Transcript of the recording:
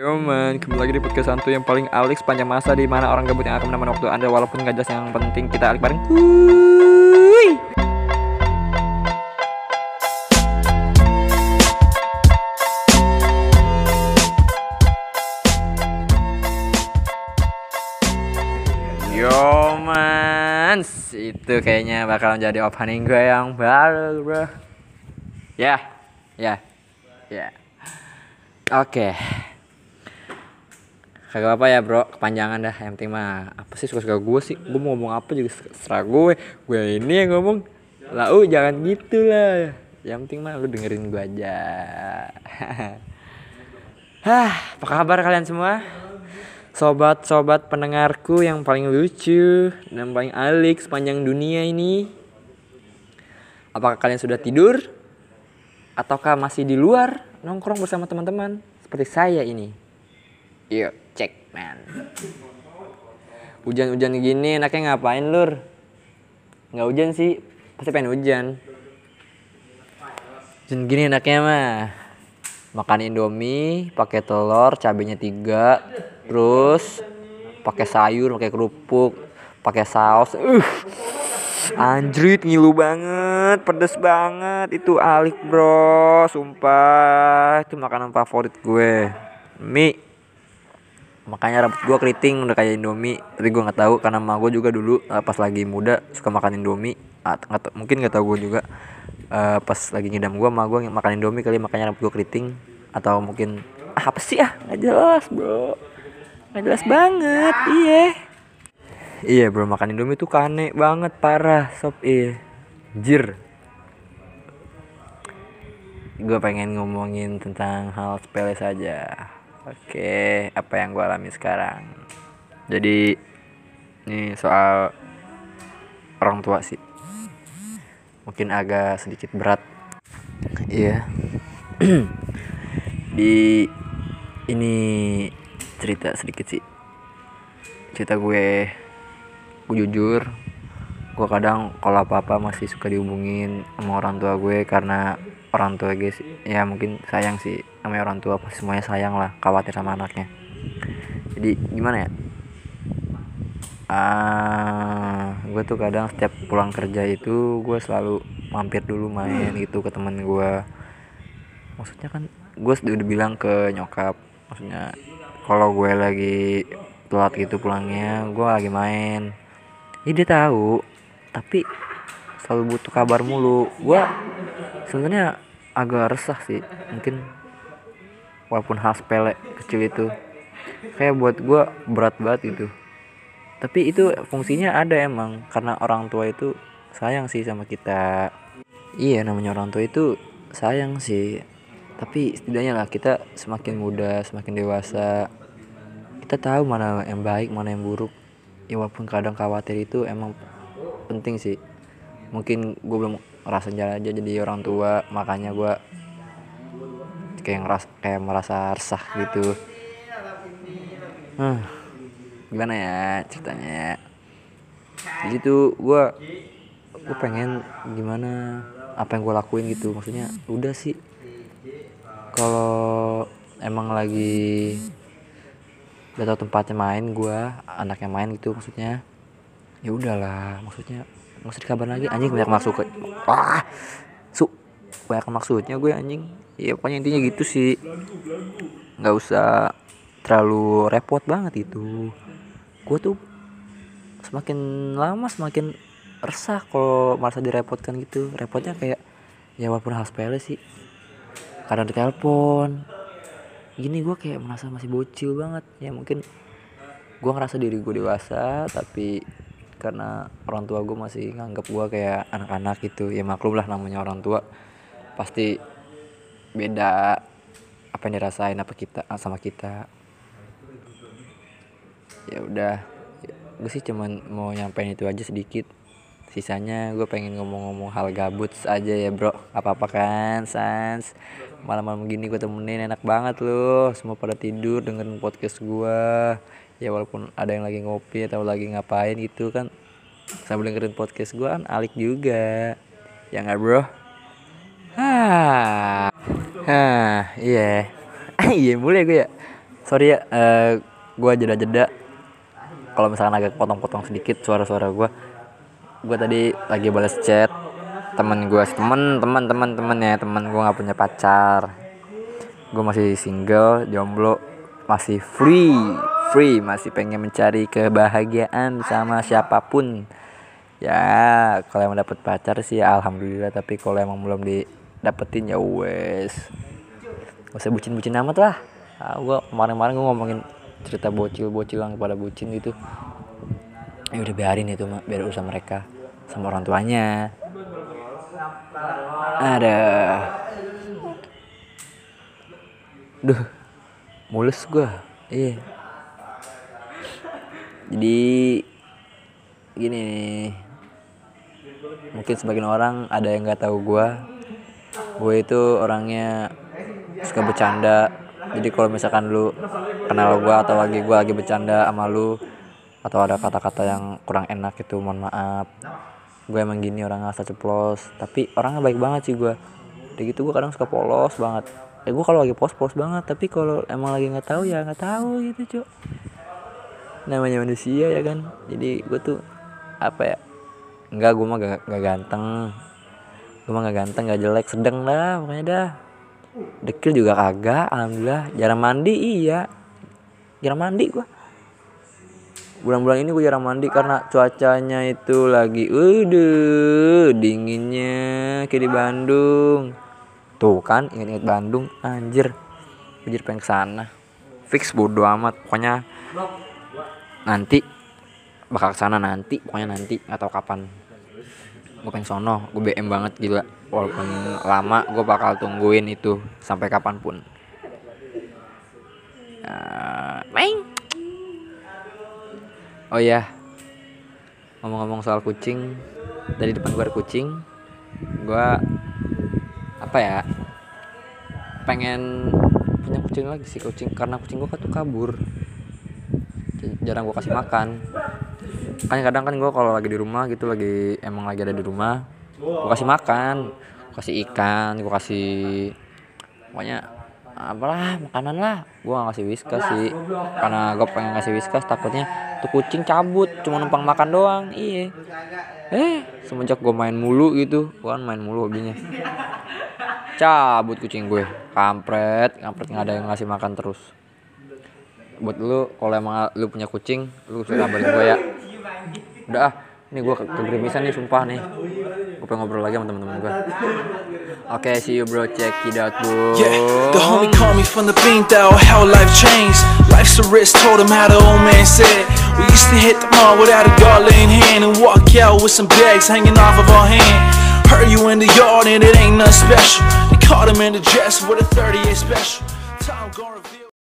Yo man, kembali lagi di podcast santu yang paling alik sepanjang masa di mana orang gabut yang akan menemani waktu anda walaupun gak jelas yang penting kita alik bareng. Wuih. Yo mans, itu kayaknya bakal menjadi opening gue yang baru bro. Ya, ya, ya. Oke. Kagak apa ya bro, kepanjangan dah. Yang penting mah apa sih suka-suka gue sih. Gue mau ngomong apa juga serah gue. Gue ini yang ngomong. Lau jangan gitu lah. Yang penting mah lu dengerin gue aja. Hah, apa kabar kalian semua? Sobat-sobat pendengarku yang paling lucu dan paling alik sepanjang dunia ini. Apakah kalian sudah tidur? Ataukah masih di luar nongkrong bersama teman-teman seperti saya ini? Yuk, cek man. Hujan-hujan gini enaknya ngapain lur? Nggak hujan sih, pasti pengen hujan. Hujan gini enaknya mah makan indomie pakai telur cabenya tiga terus pakai sayur pakai kerupuk pakai saus uh anjrit ngilu banget pedes banget itu alik bro sumpah itu makanan favorit gue mie makanya rambut gue keriting udah kayak indomie. Tapi gue nggak tahu karena emak gue juga dulu uh, pas lagi muda suka makan indomie. Ah, gak tau- mungkin nggak tahu gue juga. Uh, pas lagi ngidam gue emak gue makan indomie kali makanya rambut gue keriting. Atau mungkin ah, apa sih ah? Nggak jelas bro. Nggak jelas banget iya. Iya bro makan indomie tuh kane banget parah sob iya. Jir. Gue pengen ngomongin tentang hal sepele saja oke apa yang gue alami sekarang? Jadi ini soal orang tua sih. Mungkin agak sedikit berat. Iya. Di ini cerita sedikit sih. Cerita gue gue jujur gue kadang kalau apa apa masih suka dihubungin sama orang tua gue karena orang tua gue sih. Ya mungkin sayang sih. Namanya orang tua pasti semuanya sayang lah khawatir sama anaknya. Jadi gimana ya? Ah gue tuh kadang setiap pulang kerja itu gue selalu mampir dulu main gitu ke temen gue maksudnya kan gue udah bilang ke nyokap. Maksudnya kalau gue lagi telat gitu pulangnya gue lagi main. Ya dia tahu. Tapi selalu butuh kabar mulu. Gue sebenarnya agak resah sih mungkin walaupun hal sepele kecil itu. Kayak buat gue berat banget gitu. Tapi itu fungsinya ada emang karena orang tua itu sayang sih sama kita. Iya namanya orang tua itu sayang sih. Tapi setidaknya lah kita semakin muda semakin dewasa kita tahu mana yang baik mana yang buruk. Ya walaupun kadang khawatir itu emang penting sih mungkin gue belum ngerasa jalan aja jadi orang tua makanya gue kayak ngeras kayak merasa resah gitu. Huh, gimana ya ceritanya? Jadi tuh gue gue pengen gimana apa yang gue lakuin gitu. Maksudnya udah sih. Kalau emang lagi udah tau tempatnya main gue anaknya main gitu maksudnya ya udahlah. Maksudnya nggak usah dikabar lagi anjing banyak masuk ke ah su banyak maksudnya gue anjing. Ya pokoknya intinya gitu sih. Nggak usah terlalu repot banget itu. Gue tuh semakin lama semakin resah kalau merasa direpotkan gitu. Repotnya kayak ya walaupun hal sepele sih. Kadang ditelepon. Gini gue kayak merasa masih bocil banget. Ya mungkin gue ngerasa diri gue dewasa tapi karena orang tua gue masih nganggap gue kayak anak-anak gitu. Ya maklum lah namanya orang tua. Pasti beda apa yang dirasain apa kita sama kita. Ya udah. Gue sih cuman mau nyampein itu aja sedikit. Sisanya gue pengen ngomong-ngomong hal gabut aja ya bro. Apa apa kan sans? Malam-malam gini gue temenin enak banget loh. Semua pada tidur dengerin podcast gue ya walaupun ada yang lagi ngopi atau lagi ngapain gitu kan sambil dengerin podcast gue kan alik juga. Ya nggak bro? Hah, hah, iya, iya mulai gue ya. sorry ya uh, gue jeda-jeda. Kalau misalkan agak potong-potong sedikit suara-suara gue gue tadi lagi balas chat. Temen gue temen temen temen temen ya. Temen gue nggak punya pacar. Gue masih single jomblo masih free free masih pengen mencari kebahagiaan sama siapa pun. Ya kalau emang dapet pacar sih alhamdulillah tapi kalau emang belum didapetin ya wes. Gak usah bucin-bucin amat lah. Ah, gue kemarin-kemarin gue ngomongin cerita bocil-bocil yang pada bucin gitu. Ya udah biarin itu mah biar urusan mereka sama orang tuanya. Ada. Duh mulus gue iya. Jadi gini nih. Mungkin sebagian orang ada yang nggak tahu gue gue itu orangnya suka bercanda. Jadi kalau misalkan lu kenal gue atau lagi gue lagi bercanda sama lu atau ada kata-kata yang kurang enak itu mohon maaf. Gue emang gini orang asal ceplos. Tapi orangnya baik banget sih gue udah gitu gue kadang suka polos banget. Ya gue kalau lagi polos polos banget tapi kalau emang lagi nggak tahu ya nggak tahu gitu cok namanya manusia ya kan? Jadi gue tuh apa ya enggak gue mah gak, gak ganteng. Gue mah gak ganteng gak jelek sedang lah pokoknya dah. Dekil juga kagak alhamdulillah. Jarang mandi iya. Jarang mandi gue bulan-bulan ini gue jarang mandi karena cuacanya itu lagi udah dinginnya kayak di Bandung tuh kan inget-inget Bandung. Anjir. Anjir pengen ke sana fix bodo amat. Pokoknya nanti bakal ke sana nanti. Pokoknya nanti atau kapan. Gue pengen sono. Gue BM banget gila. Walaupun lama gue bakal tungguin itu sampai kapan pun. Uh, main. Oh ya ngomong-ngomong soal kucing dari depan gue ada kucing. Gue apa ya pengen punya kucing lagi sih kucing karena kucing gue kan tuh kabur. Jarang gue kasih makan. Kan kadang kan gue kalau lagi di rumah gitu lagi emang lagi ada di rumah gue kasih makan gue kasih ikan gue kasih pokoknya apalah makanan lah. Gue gak ngasih whiskas sih karena gue pengen ngasih whiskas takutnya tuh kucing cabut cuma numpang makan doang iya. Eh semenjak gue main mulu gitu gue kan main mulu hobinya cabut kucing gue. Kampret kampret nggak ada yang ngasih makan terus. Buat lu kalau emang lu punya kucing lu bisa kabarin gue ya. Udah ah ini gue kegerimisan nih sumpah nih. Gue pengen ngobrol lagi sama temen-temen gue oke okay, see you bro. Check it out bro. Yeah, the homie called me from the pink that how life changed. Life's a risk told him how the old man said. We used to hit the mall without a in hand and walk out with some bags hanging off of our hand heard you in the yard and it ain't nothing special. They caught him in the dress with a 38 special. Time gonna reveal